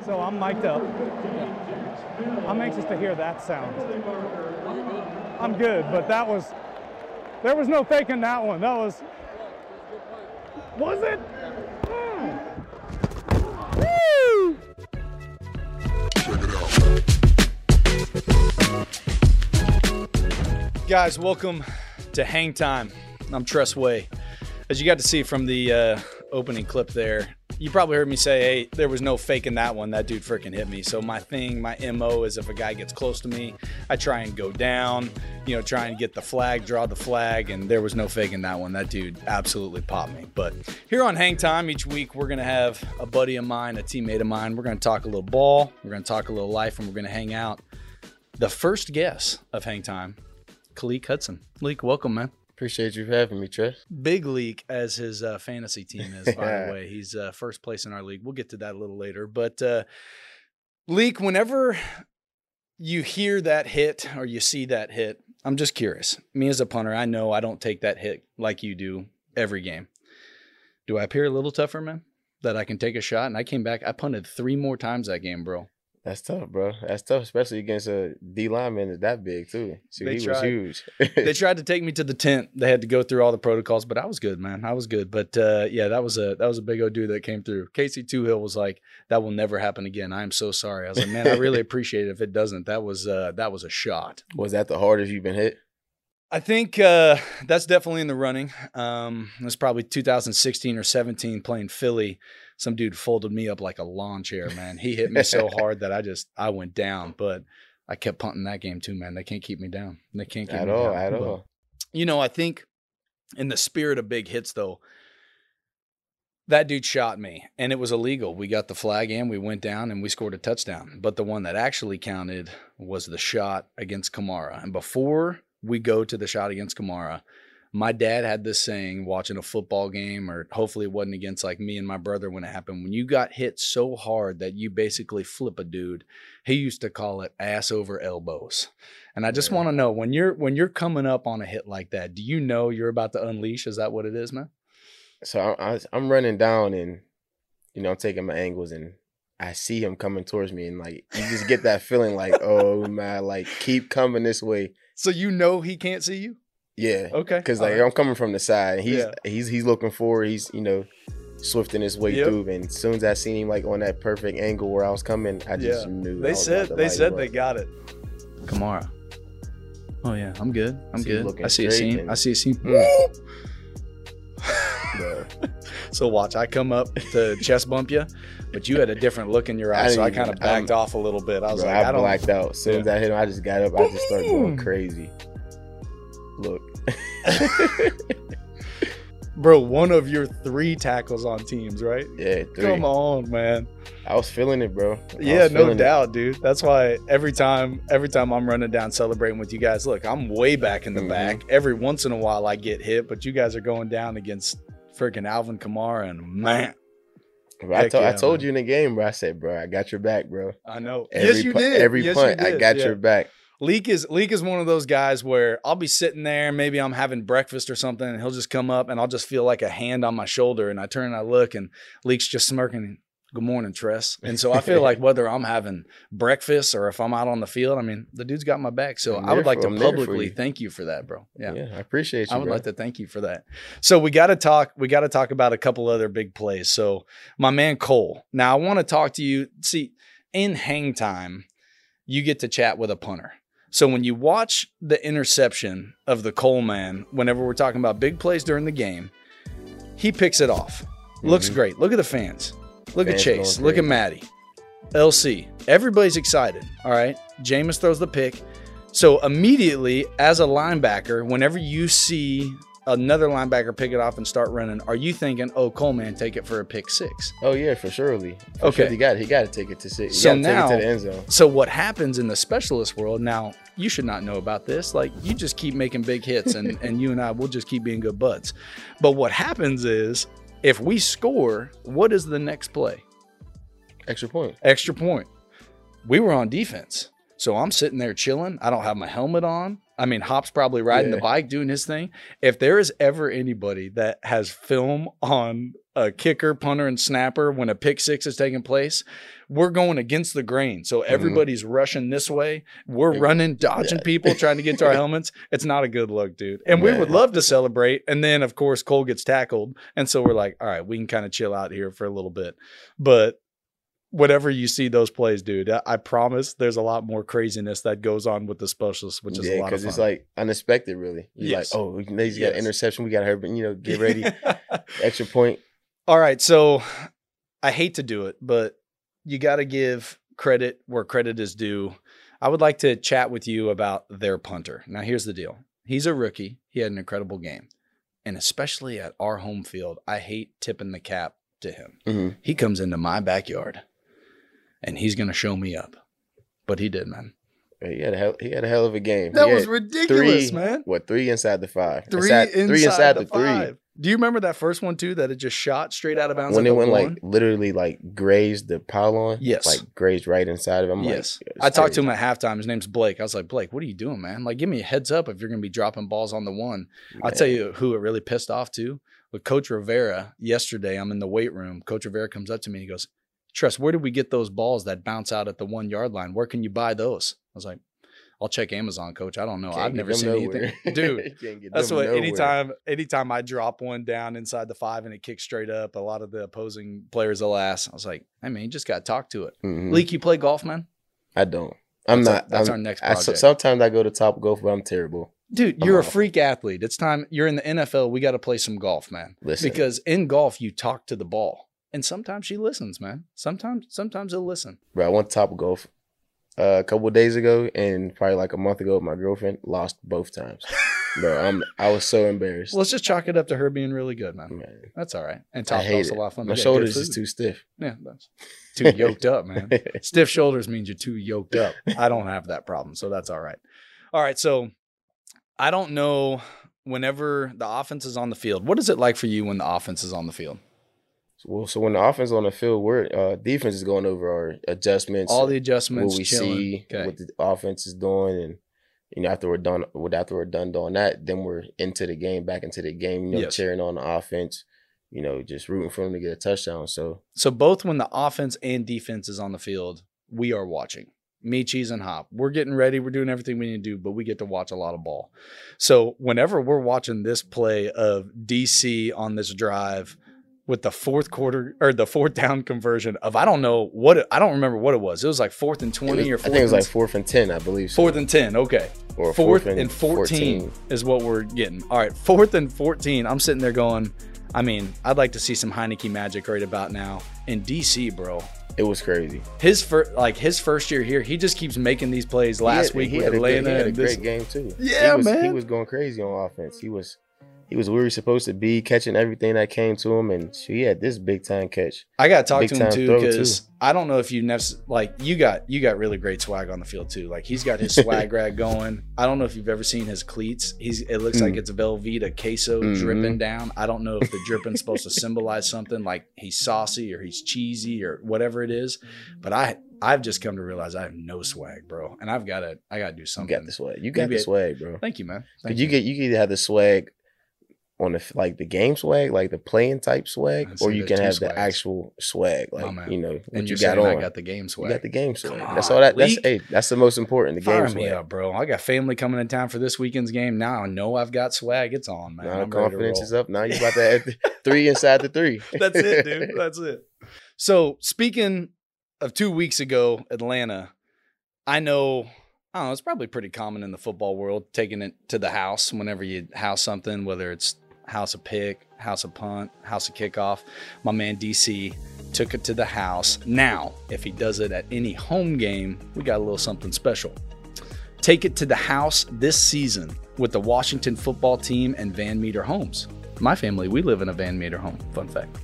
So I'm mic'd up. I'm anxious to hear that sound. I'm good, but that was, there was no faking that one. That was, was it? Hmm. Guys, welcome to Hang Time. I'm Tress Way. As you got to see from the uh, opening clip there, you probably heard me say, hey, there was no faking that one. That dude freaking hit me. So my thing, my MO is if a guy gets close to me, I try and go down, you know, try and get the flag, draw the flag, and there was no faking that one. That dude absolutely popped me. But here on Hang Time, each week we're gonna have a buddy of mine, a teammate of mine. We're gonna talk a little ball, we're gonna talk a little life, and we're gonna hang out. The first guest of Hang Time, Khaleke Hudson. Leak, welcome, man. Appreciate you for having me, Tress. Big Leak as his uh, fantasy team is, by the way. He's uh, first place in our league. We'll get to that a little later. But uh, Leak, whenever you hear that hit or you see that hit, I'm just curious. Me as a punter, I know I don't take that hit like you do every game. Do I appear a little tougher, man? That I can take a shot? And I came back, I punted three more times that game, bro. That's tough, bro. That's tough, especially against a D lineman that's that big too. So They he tried. was huge. they tried to take me to the tent. They had to go through all the protocols, but I was good, man. I was good. But uh, yeah, that was a that was a big old dude that came through. Casey Two Hill was like, "That will never happen again." I am so sorry. I was like, "Man, I really appreciate it if it doesn't." That was uh, that was a shot. was that the hardest you've been hit? I think uh, that's definitely in the running. Um, it was probably 2016 or 17 playing Philly. Some dude folded me up like a lawn chair, man. He hit me so hard that I just I went down. But I kept punting that game too, man. They can't keep me down. They can't keep At me all, down. at But- all. you know, I think in the spirit of big hits, though, that dude shot me and it was illegal. We got the flag and we went down and we scored a touchdown. But the one that actually counted was the shot against Kamara. And before we go to the shot against Kamara, my dad had this saying watching a football game, or hopefully it wasn't against like me and my brother when it happened. When you got hit so hard that you basically flip a dude, he used to call it ass over elbows. And I just Yeah. want to know when you're when you're coming up on a hit like that, do you know you're about to unleash? Is that what it is, man? So I, I, i'm running down and you know I'm taking my angles and I see him coming towards me and like you just get that feeling like oh man like keep coming this way. So you know he can't see you? Yeah. Okay. Because like right. I'm coming from the side, and he's Yeah. he's he's looking forward. He's you know swifting his way Yep. through, and as soon as I seen him like on that perfect angle where I was coming, I just Yeah. knew. They said about they said they got it. Kamara. Oh yeah, I'm good. I'm See you good. looking I see a scene. I see a scene. Mm. So watch, I come up to chest bump you, but you had a different look in your I eyes, so I kind of backed I'm- off a little bit. I was Bro, like, I, I, don't. blacked out. As soon as I hit him, I just got up. I just started going crazy. Look, Bro, one of your three tackles on teams, right? yeah, three. Come on, man. I was feeling it, bro. I Yeah, no it. doubt, dude. That's why every time, every time I'm running down celebrating with you guys, look, I'm way back in the Mhm. back. Every once in a while, I get hit, but you guys are going down against freaking Alvin Kamara, and man, Bro, I, Heck told, I told man. you in the game, bro. I said, bro, I got your back, bro. I know. Every yes, you pu- did. Every Yes, punt, I got Yeah. your back. Leak is Leak is one of those guys where I'll be sitting there, maybe I'm having breakfast or something, and he'll just come up and I'll just feel like a hand on my shoulder, and I turn and I look, and Leak's just smirking. Good morning, Tress. And so I feel like whether I'm having breakfast or if I'm out on the field, I mean, the dude's got my back. So I'm I would like for- to I'm publicly you. thank you for that, bro. Yeah, Yeah. I appreciate you. I would bro. like to thank you for that. So we got to talk. We got to talk about a couple other big plays. So my man Cole. Now I want to talk to you. See, in hang time, you get to chat with a punter. So when you watch the interception of the Cole man, whenever we're talking about big plays during the game, he picks it off. Looks Mhm. great. Look at the fans. Look at Chase. Look at. Maddie. LC. Everybody's excited. All right. Jameis throws the pick. So immediately, as a linebacker, whenever you see another linebacker pick it off and start running, are you thinking, "Oh, Coleman, take it for a pick six? Oh yeah, for surely. For Okay. sure, he got it. He got to take it to six. So now- to the end zone. So what happens in the specialist world? Now you should not know about this. Like you just keep making big hits, and and you and I will just keep being good buds. But what happens is, if we score, what is the next play? Extra point. extra point. We were on defense. So I'm sitting there chilling. I don't have my helmet on. I mean, Hop's probably riding the bike doing his thing. If there is ever anybody that has film on a kicker, punter, and snapper when a pick six is taking place, we're going against the grain. So mm-hmm. everybody's rushing this way. We're running, dodging people, trying to get to our helmets. It's not a good look, dude. And we would love to celebrate. And then, of course, Cole gets tackled. And so we're like, all right, we can kind of chill out here for a little bit. But whatever you see those plays, dude, I, I promise there's a lot more craziness that goes on with the specialists, which is a yeah, lot of because it's like unexpected, really. You're Yes. like, oh, he's got Yes. interception. We got her, but you know, get ready. Extra point. All right, so I hate to do it, but you got to give credit where credit is due. I would like to chat with you about their punter. Now, here's the deal. He's a rookie. He had an incredible game. And especially at our home field, I hate tipping the cap to him. hmm He comes into my backyard and he's going to show me up. But he did, man. He had a hell, he had a hell of a game. That He was ridiculous, three, man. What three inside the five? Three inside, inside, three inside the, the, three. five. Do you remember that first one too? That it just shot straight out of bounds. When it went one? like literally like grazed the pylon. Yes. Like grazed right inside of him. yes, Like, I talked to him at halftime. His name's Blake. I was like, Blake, what are you doing, man? Like, give me a heads up if you're going to be dropping balls on the one. I'll tell you who it really pissed off to. With Coach Rivera yesterday, I'm in the weight room. Coach Rivera comes up to me and he goes, Tress, where did we get those balls that bounce out at the one yard line? Where can you buy those? I was like, I'll check Amazon, coach. I don't know. I've never seen anything. Dude, That's what anytime anytime I drop one down inside the five and it kicks straight up, a lot of the opposing players will ask. I was like, I mean, you just gotta talk to it. Mhm. Leak, you play golf, man? I don't. I'm That's not. that's I'm- our next I, sometimes I go to top golf, but I'm terrible. Dude, I'm you're a freak athlete. It's time you're in the NFL. We gotta play some golf, man. Listen, Because in golf you talk to the ball. And sometimes she listens, man. Sometimes sometimes he'll listen. bro, I went to top golf uh, a couple of days ago, and probably like a month ago, my girlfriend lost both times. bro, I'm. I was so embarrassed. Let's just chalk it up to her being really good, man. Man, That's all right. And top golf's a lot of fun. My We got good shoulders is too stiff. Yeah, that's too yoked up, man. Stiff shoulders means you're too yoked up. I don't have that problem, so that's all right. All right, so I don't know whenever the offense is on the field. What is it like for you when the offense is on the field? Well, so when the offense is on the field, we're uh, defense is going over our adjustments, All the adjustments, what we chilling. see, Okay. what the offense is doing, and you know after we're done, after we're done doing that, then we're into the game, back into the game, you know, Yes. cheering on the offense, you know, just rooting for them to get a touchdown. So So both when the offense and defense is on the field, we are watching. Me, cheese, and hop. We're getting ready. We're doing everything we need to do, but we get to watch a lot of ball. So whenever we're watching this play of DC on this drive with the fourth quarter or the fourth down conversion of I don't know what it, I don't remember what it was. It was like fourth and twenty was- or I think it was like fourth and ten, I believe. So. fourth and ten. Okay, or fourth, and 14, is what we're getting. All right, fourth and 14. I'm sitting there going, I mean, I'd like to see some Heinicke magic right about now in DC, bro. It was crazy. His first, like his first year here, he just keeps making these plays. Last had- week he with had a Atlanta, he had a and this, great game too. Yeah, he was, He was going crazy on offense. He was, he was where he was supposed to be, catching everything that came to him, and he had this big time catch. I got to talk big to him too because I don't know if you never like you got you got really great swag on the field too. Like he's got his swag rag going. I don't know if you've ever seen his cleats. He's it looks like Mm. it's Velveeta queso Mhm. dripping down. I don't know if the dripping's supposed to symbolize something like he's saucy or he's cheesy or whatever it is. But I I've just come to realize I have no swag, bro, and I've got to I got to do something. You got the swag. You got Maybe the swag, bro. Thank you, man. Thank Cause you get you can either have the swag on the like the game swag, like the playing type swag, or you can have swags. the actual swag, like you know what you got on. I got the game swag. you got the game swag. That's all that. That's hey, that's the most important. The Fire game me swag. up, bro. I got family coming in town for this weekend's game. Now I know I've got swag. It's on, man. Now I'm confidence is up. Now you about to add three inside the three. That's it, dude. That's it. So speaking of two weeks ago, Atlanta, I know, I don't know, it's probably pretty common in the football world taking it to the house whenever you house something, whether it's house of pick, house of punt, house of kickoff. My man DC took it to the house. Now, if he does it at any home game, we got a little something special. Take it to the house this season with the Washington football team and Van Meter Homes. My family, we live in a Van Meter home. Fun fact.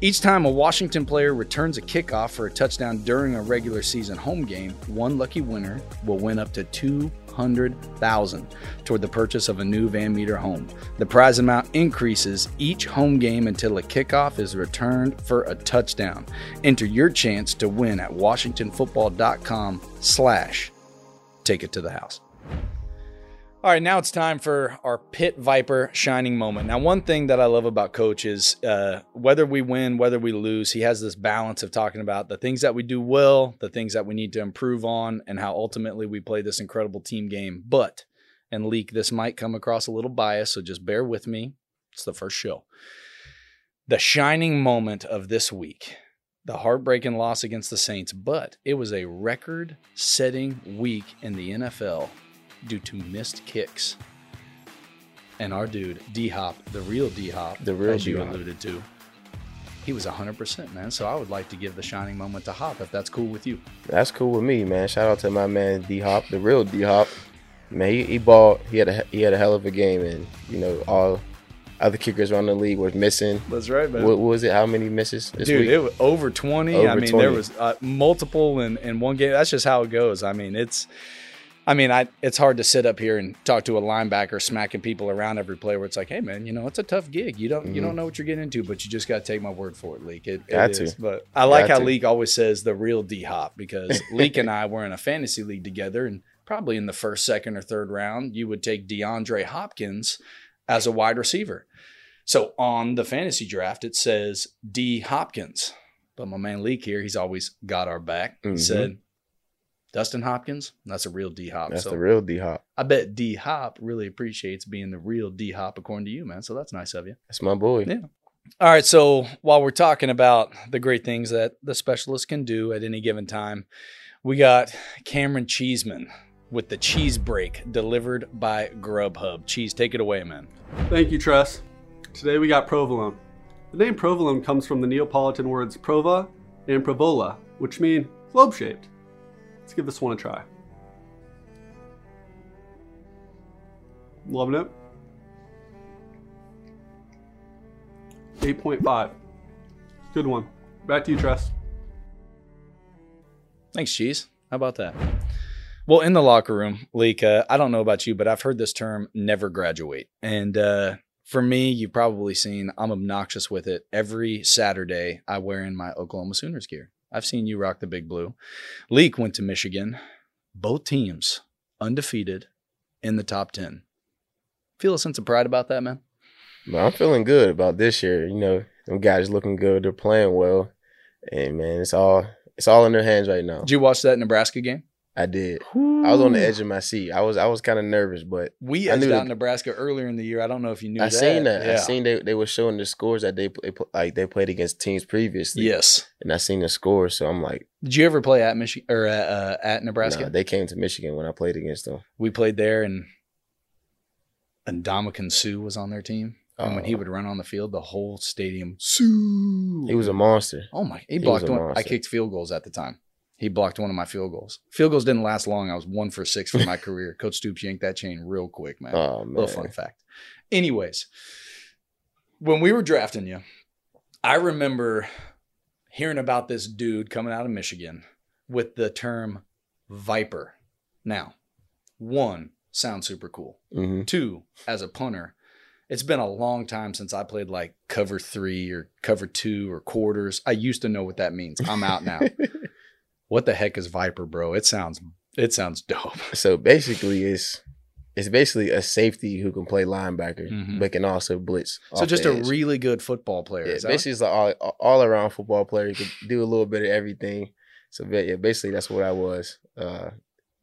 Each time a Washington player returns a kickoff for a touchdown during a regular season home game, one lucky winner will win up to 200,000 toward the purchase of a new Van Meter home. The prize amount increases each home game until a kickoff is returned for a touchdown. Enter your chance to win at washingtonfootball.com slash take it to the house. All right, now it's time for our Pit Viper shining moment. Now, one thing that I love about Coach is uh, whether we win, whether we lose, he has this balance of talking about the things that we do well, the things that we need to improve on, and how ultimately we play this incredible team game. But, and Leak, this might come across a little biased, so just bear with me. It's the first show. The shining moment of this week, the heartbreaking loss against the Saints, but it was a record setting week in the NFL due to missed kicks. And our dude, D Hop, the real D Hop, The real as you D-Hop. alluded to, he was 100%, man. So I would like to give the shining moment to Hop if that's cool with you. That's cool with me, man. Shout out to my man D Hop, the real D Hop. Man, he, he balled. He had a he had a hell of a game, and you know all other kickers around the league were missing. That's right, man. What, what was it? How many misses this Dude, week? it was over 20. I Over mean, there was uh, multiple in, in one game. That's just how it goes. I mean, it's. I mean, I it's hard to sit up here and talk to a linebacker smacking people around every play where it's like, hey man, you know, it's a tough gig. You don't you Mhm. don't know what you're getting into, but you just got to take my word for it, Leak. It, it is. to. But I like Got how to. Leak always says the real D Hop because Leak and I were in a fantasy league together, and probably in the first, second, or third round, you would take DeAndre Hopkins as a wide receiver. So on the fantasy draft, it says D Hopkins. But my man Leak here, he's always got our back. He Mhm. said, Dustin Hopkins, that's a real D Hop. That's So the real D Hop. I bet D Hop really appreciates being the real D Hop according to you, man. So that's nice of you. That's my boy. Yeah. All right. So while we're talking about the great things that the specialist can do at any given time, we got Camaron Cheeseman with the cheese break delivered by Grubhub. Cheese, take it away, man. Thank you, Tress. Today we got provolone. The name provolone comes from the Neapolitan words prova and provola, which mean globe shaped. Let's give this one a try. Loving it. 8.5. Good one. Back to you, Tress. Thanks, Cheese. How about that? Well, in the locker room, Leak, uh, I don't know about you, but I've heard this term never graduate. And uh, for me, you've probably seen I'm obnoxious with it. Every Saturday, I wear in my Oklahoma Sooners gear. I've seen you rock the big blue. Leak went to Michigan. Both teams undefeated in the top 10. Feel a sense of pride about that, man? But I'm feeling good about this year. You know, them guys looking good. They're playing well, and man, it's all it's all in their hands right now. Did you watch that Nebraska game? I did. I was on the edge of my seat. I was I was kind of nervous, but We I knew out the- Nebraska earlier in the year. I don't know if you knew I that. seen that. I seen they they were showing the scores that they, they like they played against teams previously. Yes. and I seen the scores, so I'm like, Did you ever play at Michigan or at, uh, at Nebraska? nah, they came to Michigan when I played against them. we played there and and Ndamukong Suh was on their team. And when he Oh. would run on the field, the whole stadium Suh. He was a monster. Oh my! He he blocked a one. I kicked field goals at the time. He blocked one of my field goals. Field goals didn't last long. I was one for six for my career. Coach Stoops yanked that chain real quick, man. Oh man, Little fun fact. Anyways, when we were drafting you, I remember hearing about this dude coming out of Michigan with the term Viper. Now, one sounds super cool. hmm Two, as a punter, it's been a long time since I played like cover three or cover two or quarters. I used to know what that means. I'm out now. what the heck is Viper, bro? It sounds it sounds dope. So basically, it's it's basically a safety who can play linebacker, Mhm. but can also blitz. So just a edge. really good football player. yeah, is basically it's like all all around football player. You can do a little bit of everything. So yeah, basically that's what I was. Uh,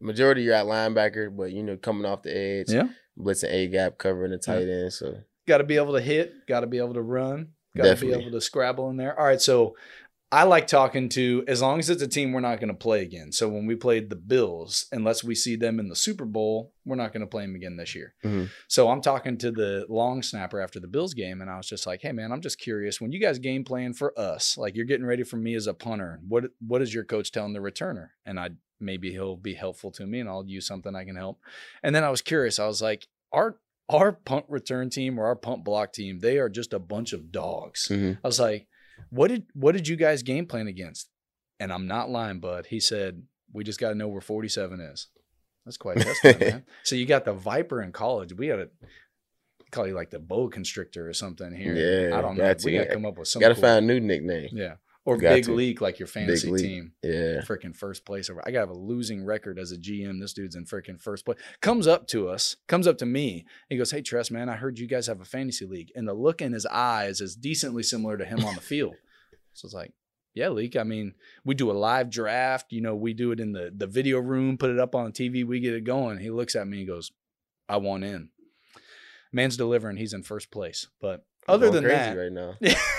majority you're at linebacker, but you know coming off the edge, Yeah. blitzing a gap, covering the tight end. So got to be able to hit, got to be able to run, got to be able to scrabble in there. All right, so I like talking to as long as it's a team we're not going to play again. So when we played the Bills, unless we see them in the Super Bowl, we're not going to play them again this year. Mhm. So I'm talking to the long snapper after the Bills game, and I was just like, "Hey man, I'm just curious. When you guys game plan for us, like you're getting ready for me as a punter, what what is your coach telling the returner?" And I maybe he'll be helpful to me, and I'll use something I can help. And then I was curious. I was like, "Our our punt return team or our punt block team, they are just a bunch of dogs." mhm. I was like, "What did what did you guys game plan against?" And I'm not lying, bud. He said, "We just got to know where 47 is." That's quite desperate, man. So you got the Viper in college. We had a call you like the boa constrictor or something here. Yeah, I don't know. We got to come up with some. got to cool- find a new nickname. Yeah. Or Got big to. leak like your fantasy team. Yeah. Freaking first place over. I got a losing record as a GM. This dude's in freaking first place. Comes up to us, comes up to me. He goes, Hey, Tress, man, I heard you guys have a fantasy league. And the look in his eyes is decently similar to him on the field. So it's like, yeah, Leak. I mean, we do a live draft. You know, we do it in the, the video room, put it up on the TV, we get it going. He looks at me and goes, I want in. Man's delivering. He's in first place. But I'm other than crazy that, right now.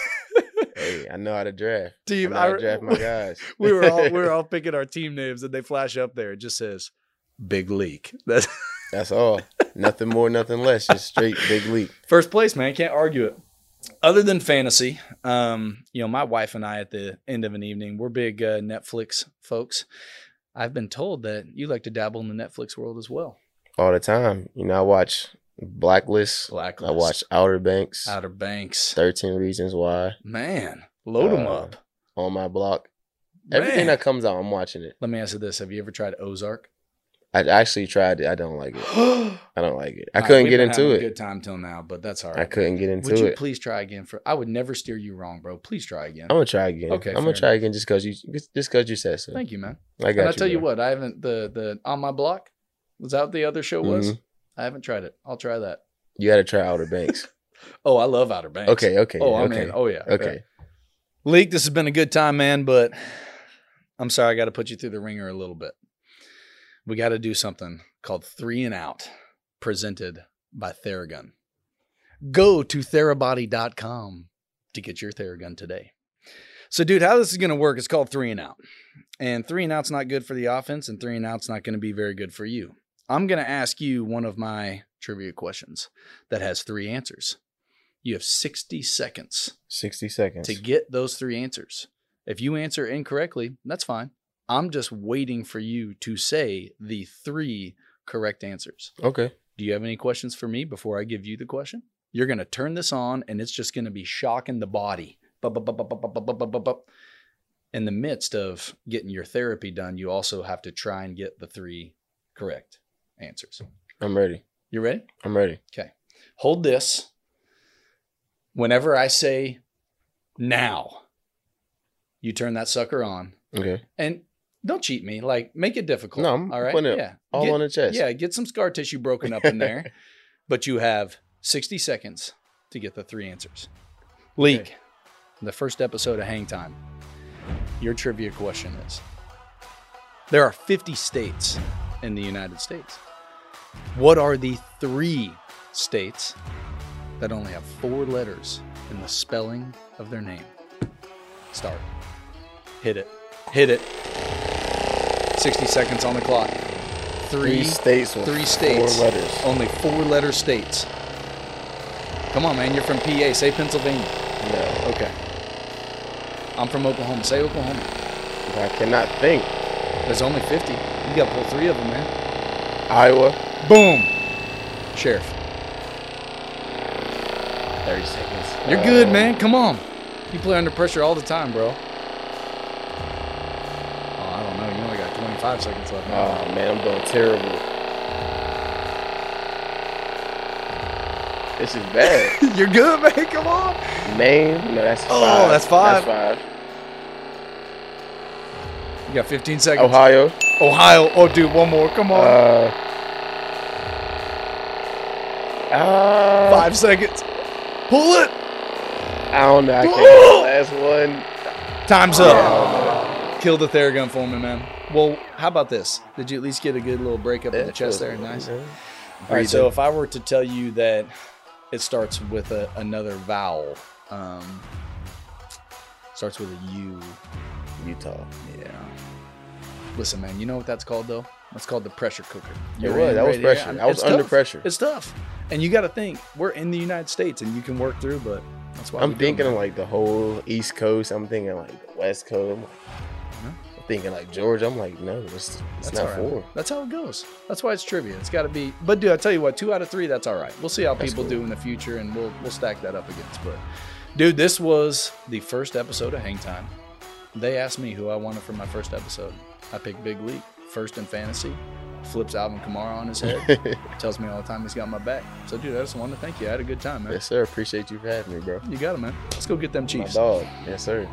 Hey, I know how to draft. I team, I, to draft my guys. we were all we were all picking our team names and they flash up there. It just says Big Leak. That's That's all. nothing more, nothing less. Just straight big leak. first place, man. Can't argue it. Other than fantasy, um, you know, my wife and I at the end of an evening, we're big uh, Netflix folks. I've been told that you like to dabble in the Netflix world as well. All the time. You know, I watch Blacklist. Blacklist, I watch Outer Banks. Outer Banks. 13 Reasons Why. Man, load them Uh, up. On my block. Everything that comes out, I'm watching it. Let me ask you this: Have you ever tried Ozark? I actually tried it. I don't like it. I don't like it. I couldn't get into A it. good time till now, but that's all right. I couldn't get into it. Would you it. please try again? For I would never steer you wrong, bro. Please try again. I'm gonna try again. Okay, I'm gonna try again just cause you just cause you said so. Thank you, man. I got And I tell you what, I haven't the the on my block. Was that what the other show was? Mhm. I haven't tried it. I'll try that. You gotta try Outer Banks. Oh, I love Outer Banks. okay, okay. Oh, I'm okay. in. Oh yeah. Okay. Yeah. Leak, this has been a good time, man, but I'm sorry I got to put you through the ringer a little bit. We got to do something called Three and Out, presented by Theragun. Go to therabody.com to get your Theragun today. So, dude, how this is going to work it's called Three and Out. And three and out's not good for the offense, and three and out's not going to be very good for you. I'm going to ask you one of my trivia questions that has three answers. You have 60 seconds. 60 seconds. To get those three answers. If you answer incorrectly, that's fine. I'm just waiting for you to say the three correct answers. Okay. Do you have any questions for me before I give you the question? You're going to turn this on and it's just going to be shocking the body. In the midst of getting your therapy done, you also have to try and get the three correct answers. I'm ready. You ready? I'm ready. Okay. Hold this. Whenever I say now, you turn that sucker on. Okay. And don't cheat me. Like, make it difficult. No, I'm all right. putting it yeah. All Get- on the chest. Yeah. Get some scar tissue broken up in there. but you have 60 seconds to get the three answers. Leak, Okay. the first episode of Hang Time. Your trivia question is There are 50 states in the United States. What are the three states that only have four letters in the spelling of their name? Start. Hit it. Hit it. 60 seconds on the clock. Three Three, states three states. four letters. Only four letter states. Come on, man. You're from PA. Say Pennsylvania. No. Okay. I'm from Oklahoma. Say Oklahoma. I cannot think. There's only 50. You got to pull three of them, man. Iowa. Boom. Sheriff. 30 seconds. You're good, man. Come on. You play under pressure all the time, bro. Oh, I don't know. You only got 25 seconds left. Now. Oh man, I'm doing terrible. This is bad. You're good, man. Come on. Maine? No, that's five. Oh, that's five. That's five. You got 15 seconds. Ohio. Ohio. Oh, dude, one more. Come on. Uh, uh, Five seconds. Pull it. I don't know. I can't Oh! the last one. Time's up. Kill the Theragun for me, man. Well, how about this? Did you at least get a good little break up in the chest there? Nice. Yeah. All right, so if I were to tell you that it starts with a, another vowel, um, starts with a U. Utah. Yeah. Listen, man, you know what that's called though? That's called the pressure cooker. It You're was. That was pressure. yeah, I was it's under pressure. It's tough, and you got to think we're in the United States, and you can work through. But that's why I'm thinking of like the whole East Coast. I'm thinking like the West Coast. I'm, like, I'm thinking like Georgia. I'm like, no, it's, it's That's not right. four. That's how it goes. That's why it's trivia. It's got to be. But dude, I tell you what, two out of three, that's all right. We'll see how That's people cool. do in the future, and we'll we'll stack that up against. But dude, this was the first episode of Hang Time. They asked me who I wanted for my first episode. I picked Big League, first in fantasy. Flips Alvin Kamara on his head. Tells me all the time he's got my back. So dude, I just wanted to thank you. I had a good time, man. yes, sir. Appreciate you for having me, bro. You got it, man. Let's go get them My Chiefs. dog. Yes, sir.